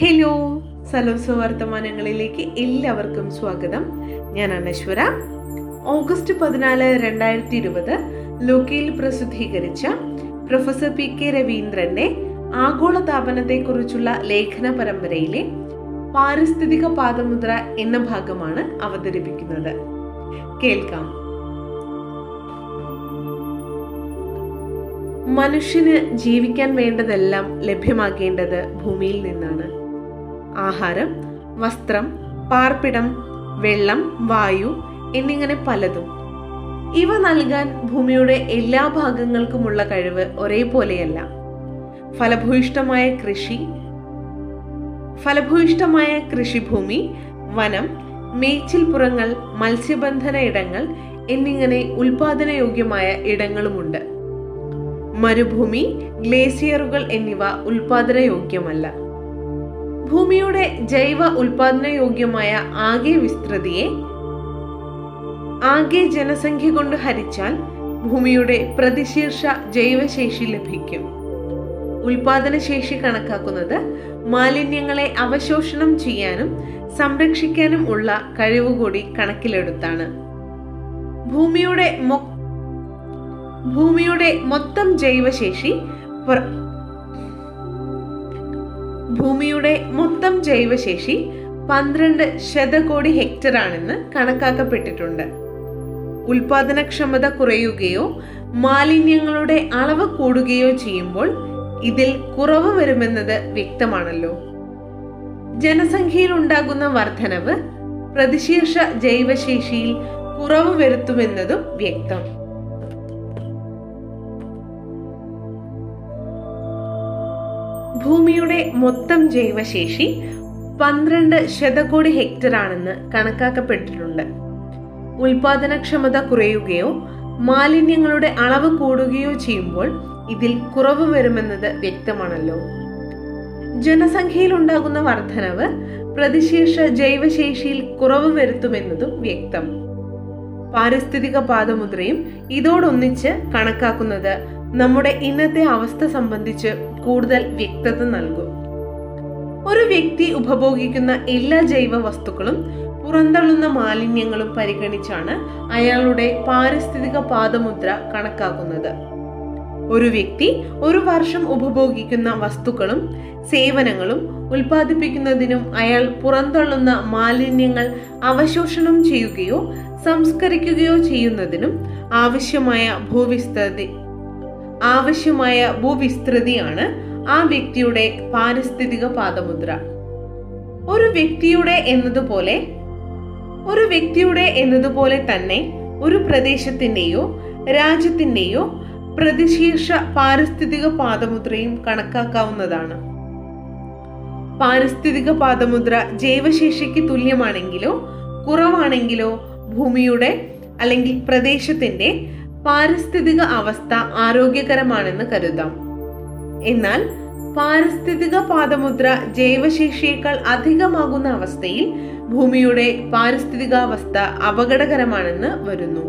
Hello സലോസ വർത്തമാനങ്ങളിലേക്ക് എല്ലാവർക്കും സ്വാഗതം. ഞാൻ അനശ്വര ഓഗസ്റ്റ് പതിനാല് രണ്ടായിരത്തി ഇരുപത് ലോക്കയിൽ പ്രസിദ്ധീകരിച്ച പ്രൊഫസർ പി കെ രവീന്ദ്രന്റെ ആഗോളതാപനത്തെക്കുറിച്ചുള്ള ലേഖന പരമ്പരയിലെ പാരിസ്ഥിതിക പാദമുദ്ര എന്ന ഭാഗമാണ് അവതരിപ്പിക്കുന്നത്. കേൾക്കാം. മനുഷ്യന് ജീവിക്കാൻ വേണ്ടതെല്ലാം ലഭ്യമാക്കേണ്ടത് ഭൂമിയിൽ നിന്നാണ്. ആഹാരം വസ്ത്രം പാർപ്പിടം വെള്ളം വായു എന്നിങ്ങനെ പലതും. ഇവ നൽകാൻ ഭൂമിയുടെ എല്ലാ ഭാഗങ്ങൾക്കുമുള്ള കഴിവ് ഒരേപോലെയല്ല. ഫലഭൂയിഷ്ടമായ കൃഷി ഫലഭൂയിഷ്ടമായ കൃഷിഭൂമി വനം മേച്ചിൽപ്പുറങ്ങൾ മത്സ്യബന്ധന ഇടങ്ങൾ എന്നിങ്ങനെ ഉൽപാദനയോഗ്യമായ ഇടങ്ങളുമുണ്ട്. മരുഭൂമി ഗ്ലേസിയറുകൾ എന്നിവ ഉൽപാദനയോഗ്യമല്ല. ഭൂമിയുടെ ജൈവ ഉൽപാദനയോഗ്യമായ ആകെ വിസ്തൃതിയെ ആകെ ജനസംഖ്യ കൊണ്ട് ഹരിച്ചാൽ ഭൂമിയുടെ പ്രതിശീർഷ ജൈവശേഷി ലഭിക്കും. ഉൽപാദനശേഷി കണക്കാക്കുന്നത് മാലിന്യങ്ങളെ അവശോഷണം ചെയ്യാനും സംരക്ഷിക്കാനും ഉള്ള കഴിവുകൂടി കണക്കിലെടുത്താണ്. ഭൂമിയുടെ ഭൂമിയുടെ മൊത്തം ജൈവശേഷി ഭൂമിയുടെ മൊത്തം ജൈവശേഷി പന്ത്രണ്ട് ശതകോടി ഹെക്ടറാണെന്ന് കണക്കാക്കപ്പെട്ടിട്ടുണ്ട്. ഉൽപാദനക്ഷമത കുറയുകയോ മാലിന്യങ്ങളുടെ അളവ് കൂടുകയോ ചെയ്യുമ്പോൾ ഇതിൽ കുറവ് വരുമെന്നത് വ്യക്തമാണല്ലോ. ജനസംഖ്യയിൽ ഉണ്ടാകുന്ന വർധനവ് പ്രതിശീർഷ ജൈവശേഷിയിൽ കുറവ് വരുത്തുമെന്നതും വ്യക്തം. ഭൂമിയുടെ മൊത്തം ജൈവശേഷി പന്ത്രണ്ട് ശതകോടി ഹെക്ടർ ആണെന്ന് കണക്കാക്കപ്പെട്ടിട്ടുണ്ട്. ഉൽപാദനക്ഷമത കുറയുകയോ മാലിന്യങ്ങളുടെ അളവ് കൂടുകയോ ചെയ്യുമ്പോൾ ഇതിൽ കുറവ് വരുമെന്നത് വ്യക്തമാണല്ലോ. ജനസംഖ്യയിൽ ഉണ്ടാകുന്ന വർധനവ് പ്രതിശീർഷ ജൈവശേഷിയിൽ കുറവ് വരുത്തുമെന്നതും വ്യക്തം. പാരിസ്ഥിതിക പാദമുദ്രയും ഇതോടൊന്നിച്ച് കണക്കാക്കുന്നത് നമ്മുടെ ഇന്നത്തെ അവസ്ഥ സംബന്ധിച്ച് കൂടുതൽ വ്യക്തത നൽകും. ഒരു വ്യക്തി ഉപഭോഗിക്കുന്ന എല്ലാ ജൈവ വസ്തുക്കളും പുറന്തള്ളുന്ന മാലിന്യങ്ങളും പരിഗണിച്ചാണ് അയാളുടെ പാരിസ്ഥിതിക പാദമുദ്ര കണക്കാക്കുന്നത്. ഒരു വ്യക്തി ഒരു വർഷം ഉപഭോഗിക്കുന്ന വസ്തുക്കളും സേവനങ്ങളും ഉൽപ്പാദിപ്പിക്കുന്നതിനും അയാൾ പുറന്തള്ളുന്ന മാലിന്യങ്ങൾ അവശോഷണം ചെയ്യുകയോ സംസ്കരിക്കുകയോ ചെയ്യുന്നതിനും ആവശ്യമായ ഭൂവിസ്തൃതി ആവശ്യമായ ഭൂവിസ്തൃതിയാണ് ആ വ്യക്തിയുടെ പാരിസ്ഥിതിക പാദമുദ്ര. ഒരു വ്യക്തിയുടെ എന്നതുപോലെ ഒരു വ്യക്തിയുടെ എന്നതുപോലെ തന്നെ ഒരു പ്രദേശത്തിന്റെയോ രാജ്യത്തിന്റെയോ പ്രതിശീർഷ പാരിസ്ഥിതിക പാദമുദ്രയും കണക്കാക്കാവുന്നതാണ്. പാരിസ്ഥിതിക പാദമുദ്ര ജൈവശേഷിക്ക് തുല്യമാണെങ്കിലോ കുറവാണെങ്കിലോ ഭൂമിയുടെ അല്ലെങ്കിൽ പ്രദേശത്തിന്റെ പാരിസ്ഥിതിക അവസ്ഥ ആരോഗ്യകരമാണെന്ന് കരുതാം. എന്നാൽ പാരിസ്ഥിതിക പാദമുദ്ര ജൈവശേഷിയേക്കാൾ അധികമാകുന്ന അവസ്ഥയിൽ ഭൂമിയുടെ പാരിസ്ഥിതികാവസ്ഥ അപകടകരമാണെന്ന് വരുന്നു.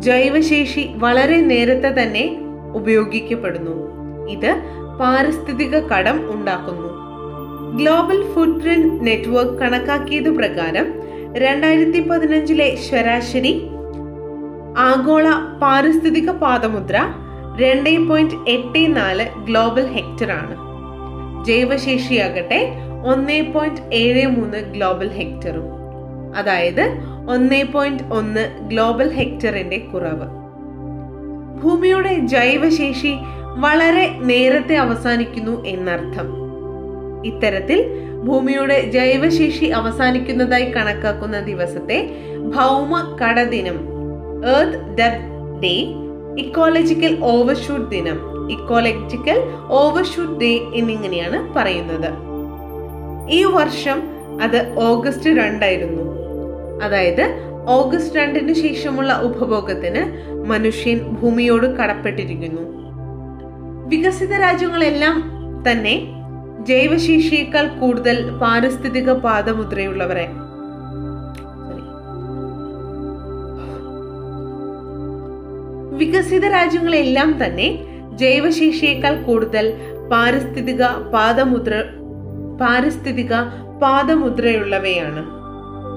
ജൈവശേഷി വളരെ നേരത്തെ തന്നെ ഉപയോഗിക്കപ്പെടുന്നു. ഇത് പാരിസ്ഥിതിക കടം ഉണ്ടാക്കുന്നു. ഗ്ലോബൽ ഫുഡ് പ്രിന്റ് നെറ്റ്വർക്ക് കണക്കാക്കിയത് പ്രകാരം രണ്ടായിരത്തി പതിനഞ്ചിലെ ശരാശരി ആഗോള പാരിസ്ഥിതിക പാദമുദ്ര രണ്ട് പോയിന്റ് എട്ട് നാല് ഗ്ലോബൽ ഹെക്ടർ ആണ് ജൈവശേഷിയാകട്ടെ ഒന്ന് പോയിന്റ് ഏഴ് മൂന്ന് ഗ്ലോബൽ ഹെക്ടറും. അതായത് ഒന്ന് പോയിന്റ് ഒന്ന് ഗ്ലോബൽ ഹെക്ടറിന്റെ കുറവ്. ഭൂമിയുടെ ജൈവശേഷി വളരെ നേരത്തെ അവസാനിക്കുന്നു എന്നർത്ഥം. ഇത്തരത്തിൽ ഭൂമിയുടെ ജൈവശേഷി അവസാനിക്കുന്നതായി കണക്കാക്കുന്ന ദിവസത്തെ ഭൗമ കടദിനം earth death day ecological overshoot ദിനം. ഇക്കോളജിക്കൽ ഓവർഷൂട്ട് ഡേ എന്നിങ്ങനെയാണ് പറയുന്നത്. ഈ വർഷം അത് ഓഗസ്റ്റ് രണ്ടായിരുന്നു. അതായത് ഓഗസ്റ്റ് രണ്ടിന് ശേഷമുള്ള ഉപഭോഗത്തിന് മനുഷ്യൻ ഭൂമിയോട് കടപ്പെട്ടിരിക്കുന്നു. വികസിത രാജ്യങ്ങളെല്ലാം തന്നെ ജൈവശേഷിയേക്കാൾ കൂടുതൽ പാരിസ്ഥിതിക പാദമുദ്രയുള്ളവരെ വികസിത രാജ്യങ്ങളെല്ലാം തന്നെ ജൈവശേഷിയേക്കാൾ കൂടുതൽ പാരിസ്ഥിതിക പാദമുദ്ര പാരിസ്ഥിതിക പാദമുദ്രയുള്ളവയാണ്.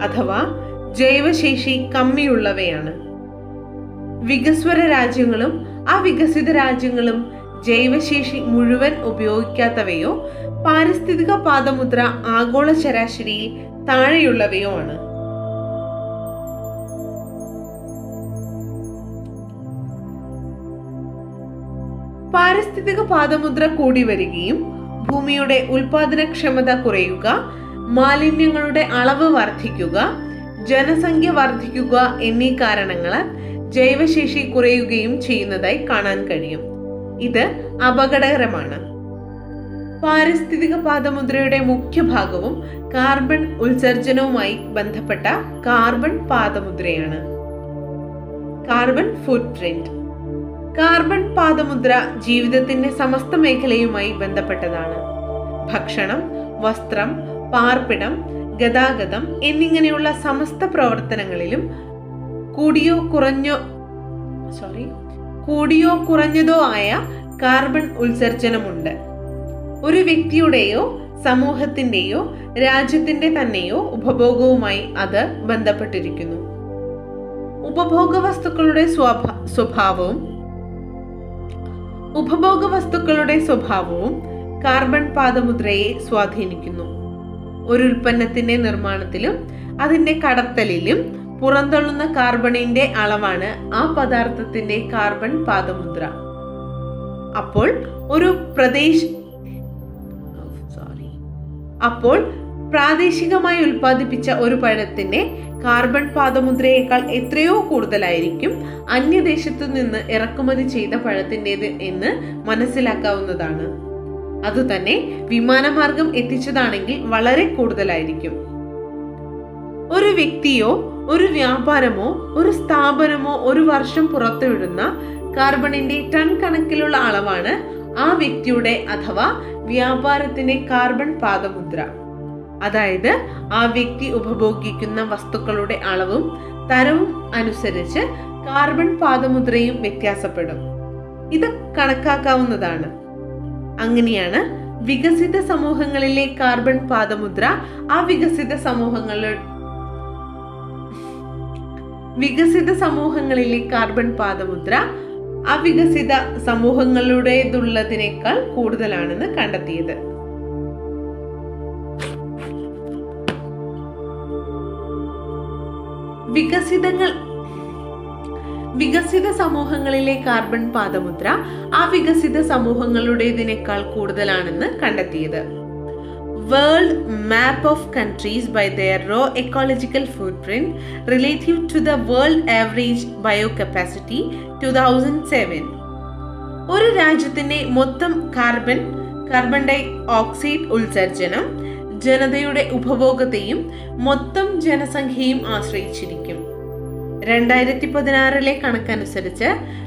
അഥവാ ജൈവശേഷി കമ്മിയുള്ളവയാണ്. വികസ്വര രാജ്യങ്ങളും അവികസിത രാജ്യങ്ങളും ജൈവശേഷി മുഴുവൻ ഉപയോഗിക്കാത്തവയോ പാരിസ്ഥിതിക പാദമുദ്ര ആഗോള ശരാശരിയിൽ താഴെയുള്ളവയോ ആണ്. പാരിസ്ഥിതിക പാദമുദ്ര കൂടി വരികയും ഭൂമിയുടെ ഉൽപാദനക്ഷമത കുറയുക മാലിന്യങ്ങളുടെ അളവ് വർദ്ധിക്കുക ജനസംഖ്യ വർദ്ധിക്കുക എന്നീ കാരണങ്ങളാൽ ജൈവശേഷി കുറയുകയും ചെയ്യുന്നതായി കാണാൻ കഴിയും. ഇത് അപകടകരമാണ്. പാരിസ്ഥിതിക പാദമുദ്രയുടെ മുഖ്യ ഭാഗവും കാർബൺ ഉത്സർജനവുമായി ബന്ധപ്പെട്ട കാർബൺ പാദമുദ്രയാണ്. കാർബൺ ഫുട് പ്രിന്റ് കാർബൺ പാദമുദ്ര ജീവിതത്തിന്റെ സമസ്ത മേഖലയുമായി ബന്ധപ്പെട്ടതാണ്. ഭക്ഷണം വസ്ത്രം പാർപ്പിടം ഗതാഗതം എന്നിങ്ങനെയുള്ള സമസ്ത പ്രവർത്തനങ്ങളിലും കൂടിയോ കുറഞ്ഞോ സോറി കൂടിയോ കുറഞ്ഞതോ ആയ കാർബൺ ഉത്സർജനമുണ്ട്. ഒരു വ്യക്തിയുടെയോ സമൂഹത്തിന്റെയോ രാജ്യത്തിന്റെ തന്നെയോ ഉപഭോഗവുമായി അത് ബന്ധപ്പെട്ടിരിക്കുന്നു. ഉപഭോഗ വസ്തുക്കളുടെ സ്വഭാ- സ്വഭാവവും ഉപഭോഗ വസ്തുക്കളുടെ സ്വഭാവവും കാർബൺ പാദമുദ്രയെ സ്വാധീനിക്കുന്നു. ഒരു ഉൽപ്പന്നത്തിന്റെ നിർമ്മാണത്തിലും അതിന്റെ കടത്തലിലും പുറന്തള്ളുന്ന കാർബണിന്റെ അളവാണ് ആ പദാർത്ഥത്തിന്റെ കാർബൺ പാദമുദ്ര. അപ്പോൾ ഒരു പ്രദേശ സോറി അപ്പോൾ പ്രാദേശികമായി ഉൽപ്പാദിപ്പിച്ച ഒരു പഴത്തിന്റെ കാർബൺ പാദമുദ്രയേക്കാൾ എത്രയോ കൂടുതലായിരിക്കും അന്യദേശത്തു നിന്ന് ഇറക്കുമതി ചെയ്ത പഴത്തിന്റെത് എന്ന് മനസ്സിലാക്കാവുന്നതാണ്. അതുതന്നെ വിമാനമാർഗം എത്തിച്ചതാണെങ്കിൽ വളരെ കൂടുതലായിരിക്കും. ഒരു വ്യക്തിയോ ഒരു വ്യാപാരമോ ഒരു സ്ഥാപനമോ ഒരു വർഷം പുറത്തുവിടുന്ന കാർബണിന്റെ ടൺ കണക്കിലുള്ള അളവാണ് ആ വ്യക്തിയുടെ അഥവാ വ്യാപാരത്തിന്റെ കാർബൺ പാദമുദ്ര. അതായത് ആ വ്യക്തി ഉപഭോഗിക്കുന്ന വസ്തുക്കളുടെ അളവും തരവും അനുസരിച്ച് കാർബൺ പാദമുദ്രയും വ്യത്യാസപ്പെടും. ഇത് കണക്കാക്കാവുന്നതാണ്. അങ്ങനെയാണ് വികസിത സമൂഹങ്ങളിലെ കാർബൺ പാദമുദ്ര വികസിത സമൂഹങ്ങൾ വികസിത സമൂഹങ്ങളിലെ കാർബൺ പാദമുദ്ര അവികസിത സമൂഹങ്ങളുടേതുള്ളതിനേക്കാൾ കൂടുതലാണെന്ന് കണ്ടെത്തിയത്. വികസിതങ്ങൾ വികസിത സമൂഹങ്ങളിലെ കാർബൺ പാദമുദ്ര ആ വികസിത സമൂഹങ്ങളുടേതിനേക്കാൾ കൂടുതലാണെന്ന് കണ്ടെത്തിയത്. World map of countries by their raw ecological footprint relative to the world average biocapacity two thousand seven ഒരു രാജ്യത്തിന്റെ മൊത്തം കാർബൺ കാർബൺ ഡൈ ഓക്സൈഡ് ഉത്സർജനം ജനതയുടെ ഉപഭോഗത്തെയും മൊത്തം ജനസംഖ്യയും ആശ്രയിച്ചിരിക്കും. രണ്ടായിരത്തി പതിനാറിലെ കണക്കനുസരിച്ച്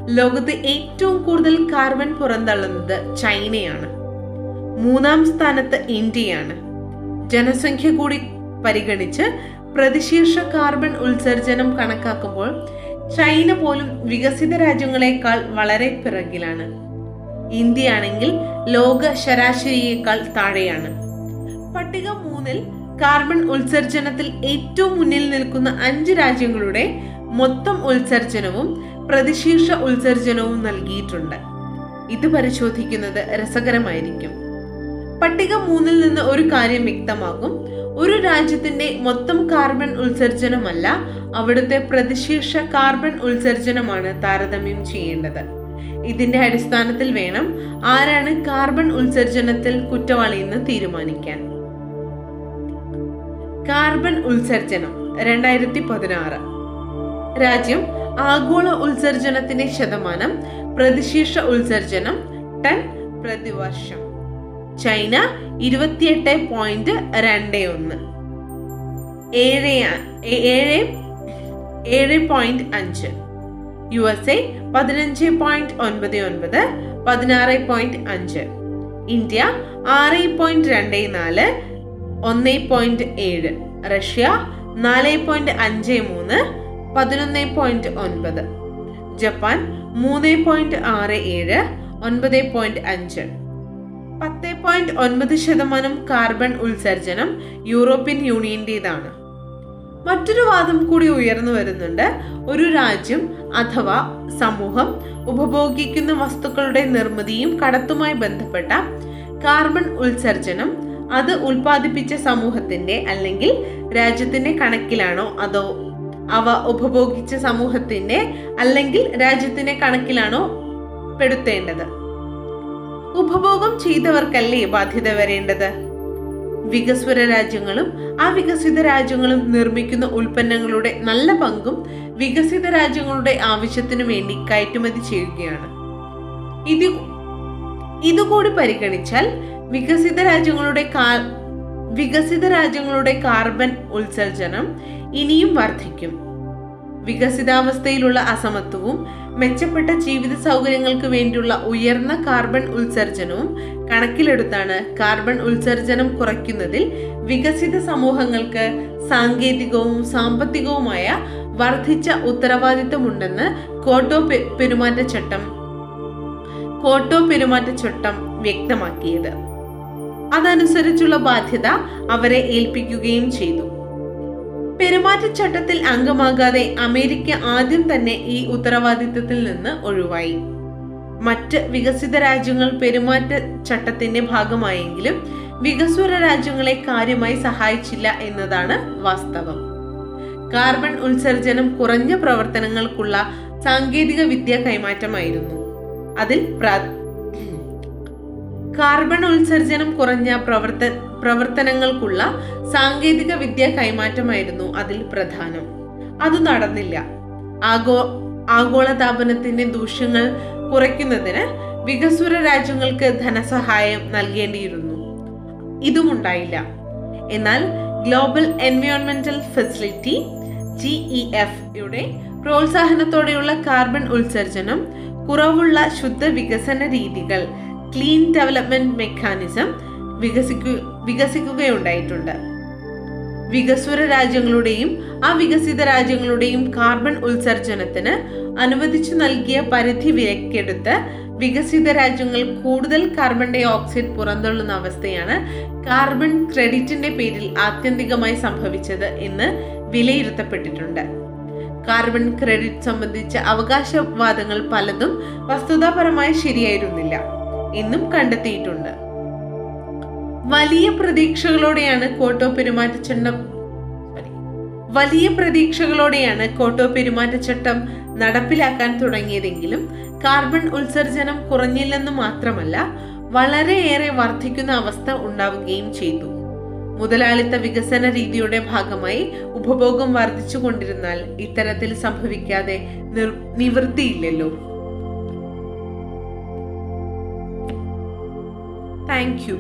ലോകത്ത് ഏറ്റവും കൂടുതൽ കാർബൺ പുറന്തള്ളുന്നത് ചൈനയാണ്. മൂന്നാം സ്ഥാനത്ത് ഇന്ത്യയാണ്. ജനസംഖ്യ കൂടി പരിഗണിച്ച് പ്രതിശീർഷ കാർബൺ ഉത്സർജനം കണക്കാക്കുമ്പോൾ ചൈന പോലും വികസിത രാജ്യങ്ങളെക്കാൾ വളരെ പിറകിലാണ്. ഇന്ത്യയാണെങ്കിൽ ലോക ശരാശരിയേക്കാൾ താഴെയാണ്. പട്ടിക മൂന്നിൽ കാർബൺ ഉത്സർജനത്തിൽ ഏറ്റവും മുന്നിൽ നിൽക്കുന്ന അഞ്ച് രാജ്യങ്ങളുടെ മൊത്തം ഉത്സർജനവും പ്രതിശീർഷ ഉത്സർജനവും നൽകിയിട്ടുണ്ട്. ഇത് പരിശോധിക്കുന്നത് രസകരമായിരിക്കും. പട്ടിക മൂന്നിൽ നിന്ന് ഒരു കാര്യം വ്യക്തമാകും. ഒരു രാജ്യത്തിന്റെ മൊത്തം കാർബൺ ഉത്സർജനമല്ല അവിടുത്തെ പ്രതിശീർഷ കാർബൺ ഉത്സർജനമാണ് താരതമ്യം ചെയ്യേണ്ടത്. ഇതിന്റെ അടിസ്ഥാനത്തിൽ വേണം ആരാണ് കാർബൺ ഉത്സർജനത്തിൽ കുറ്റവാളിയെന്ന് തീരുമാനിക്കാൻ. കാർബൺ ഉത്സർജനം രണ്ടായിരത്തി പതിനാറ് രാജ്യം ആഗോള ഉത്സർജനത്തിന്റെ ശതമാനം പ്രതിശീർഷ ഉത്സർജനം ടൺ പ്രതിവർഷം ചൈന ഇരുപത്തിയെട്ട് പോയിന്റ് രണ്ട് ഒന്ന്. ഏഴ് ഏഴ് ഏഴ് പോയിന്റ് അഞ്ച്. യു എസ് എ പതിനഞ്ച് പോയിന്റ് ഒൻപത് ഒൻപത് പതിനാറ് പോയിന്റ് അഞ്ച്. ഇന്ത്യ ആറ് പോയിന്റ് രണ്ട് നാല് ഒന്ന് പോയിന്റ് ഏഴ്. റഷ്യ നാല് പോയിന്റ് അഞ്ച് മൂന്ന്. പതിനൊന്ന് പോയിന്റ് ഒൻപത്. ജപ്പാൻ മൂന്ന് പോയിന്റ് ആറ് ഏഴ്. ഒൻപത് പോയിന്റ് അഞ്ച്. പത്ത് പോയിന്റ് ഒൻപത് ശതമാനം കാർബൺ ഉത്സർജനം യൂറോപ്യൻ യൂണിയന്റേതാണ് മറ്റൊരു വാദം കൂടി ഉയർന്നു വരുന്നുണ്ട്. ഒരു രാജ്യം അഥവാ സമൂഹം ഉപഭോഗിക്കുന്ന വസ്തുക്കളുടെ നിർമ്മിതിയും കടത്തുമായി ബന്ധപ്പെട്ട കാർബൺ ഉത്സർജനം അത് ഉൽപ്പാദിപ്പിച്ച സമൂഹത്തിന്റെ അല്ലെങ്കിൽ രാജ്യത്തിന്റെ കണക്കിലാണോ? അതോ അവ ഉപഭോഗിച്ച സമൂഹത്തിന്റെ അല്ലെങ്കിൽ രാജ്യത്തിന്റെ കണക്കിലാണോ പെടുത്തേണ്ടത്? ഉപഭോഗം ചെയ്തവർക്കല്ലേ ബാധ്യത വരേണ്ടത്? വികസ്വര രാജ്യങ്ങളും അവികസിത രാജ്യങ്ങളും നിർമ്മിക്കുന്ന ഉൽപ്പന്നങ്ങളുടെ നല്ല പങ്കും വികസിത രാജ്യങ്ങളുടെ ആവശ്യത്തിനു വേണ്ടി കയറ്റുമതി ചെയ്യുകയാണ്. ഇത് ഇതുകൂടി പരിഗണിച്ചാൽ വികസിത രാജ്യങ്ങളുടെ വികസിത രാജ്യങ്ങളുടെ കാർബൺ ഉത്സർജനം ഇനിയും വർദ്ധിക്കും. വികസിതാവസ്ഥയിലുള്ള അസമത്വവും മെച്ചപ്പെട്ട ജീവിത സൗകര്യങ്ങൾക്ക് വേണ്ടിയുള്ള ഉയർന്ന കാർബൺ ഉത്സർജനവും കണക്കിലെടുത്താണ് കാർബൺ ഉത്സർജനം കുറയ്ക്കുന്നതിൽ വികസിത സമൂഹങ്ങൾക്ക് സാങ്കേതികവും സാമ്പത്തികവുമായ വർദ്ധിച്ച ഉത്തരവാദിത്തമുണ്ടെന്ന് കോട്ടോ പെരുമാറ്റച്ചട്ടം കോട്ടോ പെരുമാറ്റച്ചട്ടം വ്യക്തമാക്കിയത്. അതനുസരിച്ചുള്ള ബാധ്യത അവരെ ഏൽപ്പിക്കുകയും ചെയ്തു. പെരുമാറ്റച്ചട്ടത്തിൽ അംഗമാകാതെ അമേരിക്ക ആദ്യം തന്നെ ഈ ഉത്തരവാദിത്വത്തിൽ നിന്ന് ഒഴിവായി. മറ്റ് വികസിത രാജ്യങ്ങൾ പെരുമാറ്റ ചട്ടത്തിന്റെ ഭാഗമായെങ്കിലും വികസ്വര രാജ്യങ്ങളെ കാര്യമായി സഹായിച്ചില്ല എന്നതാണ് വാസ്തവം. കാർബൺ ഉത്സർജനം കുറഞ്ഞ പ്രവർത്തനങ്ങൾക്കുള്ള സാങ്കേതിക വിദ്യ കൈമാറ്റമായിരുന്നു. അതിൽ കാർബൺ ഉത്സർജനം കുറഞ്ഞ പ്രവർത്ത പ്രവർത്തനങ്ങൾക്കുള്ള സാങ്കേതിക വിദ്യ കൈമാറ്റമായിരുന്നു അതിൽ പ്രധാനം. അത് നടന്നില്ല. ആഗോ ആഗോളതാപനത്തിന്റെ ദൂഷ്യങ്ങൾ കുറയ്ക്കുന്നതിന് വികസ്വര രാജ്യങ്ങൾക്ക് ധനസഹായം നൽകേണ്ടിയിരുന്നു. ഇതുമുണ്ടായില്ല. എന്നാൽ ഗ്ലോബൽ എൻവയോൺമെന്റൽ ഫെസിലിറ്റി ജി ഇ എഫ് യുടെ പ്രോത്സാഹനത്തോടെയുള്ള കാർബൺ ഉത്സർജനം കുറവുള്ള ശുദ്ധ വികസന രീതികൾ ക്ലീൻ ഡെവലപ്മെന്റ് മെക്കാനിസം വികസിക്കു വികസിക്കുകയുണ്ടായിട്ടുണ്ട്. വികസ്വര രാജ്യങ്ങളുടെയും വികസിത രാജ്യങ്ങളുടെയും കാർബൺ ഉത്സർജനത്തിന് അനുവദിച്ചു നൽകിയ പരിധി വിലക്കെടുത്ത് വികസിത രാജ്യങ്ങൾ കൂടുതൽ കാർബൺ ഡൈ ഓക്സൈഡ് പുറന്തള്ളുന്ന അവസ്ഥയാണ് കാർബൺ ക്രെഡിറ്റിന്റെ പേരിൽ ആത്യന്തികമായി സംഭവിച്ചത് എന്ന് വിലയിരുത്തപ്പെട്ടിട്ടുണ്ട്. കാർബൺ ക്രെഡിറ്റ് സംബന്ധിച്ച അവകാശവാദങ്ങൾ പലതും വസ്തുതാപരമായി ശരിയായിരുന്നില്ല. എന്നും കണ്ടെത്തിയിട്ടുണ്ട് വലിയ പ്രതീക്ഷകളോടെയാണ് കോട്ടോ പെരുമാറ്റച്ചട്ടം. വലിയ പ്രതീക്ഷകളോടെയാണ് കോട്ടോ പെരുമാറ്റച്ചട്ടം നടപ്പിലാക്കാൻ തുടങ്ങിയതെങ്കിലും കാർബൺ ഉത്സർജനം കുറഞ്ഞില്ലെന്ന് മാത്രമല്ല വളരെയേറെ വർദ്ധിക്കുന്ന അവസ്ഥ ഉണ്ടാവുകയും ചെയ്തു മുതലാളിത്ത വികസന രീതിയുടെ ഭാഗമായി ഉപഭോഗം വർദ്ധിച്ചു കൊണ്ടിരുന്നാൽ ഇത്തരത്തിൽ സംഭവിക്കാതെ നിവൃത്തിയില്ലല്ലോ താങ്ക് യു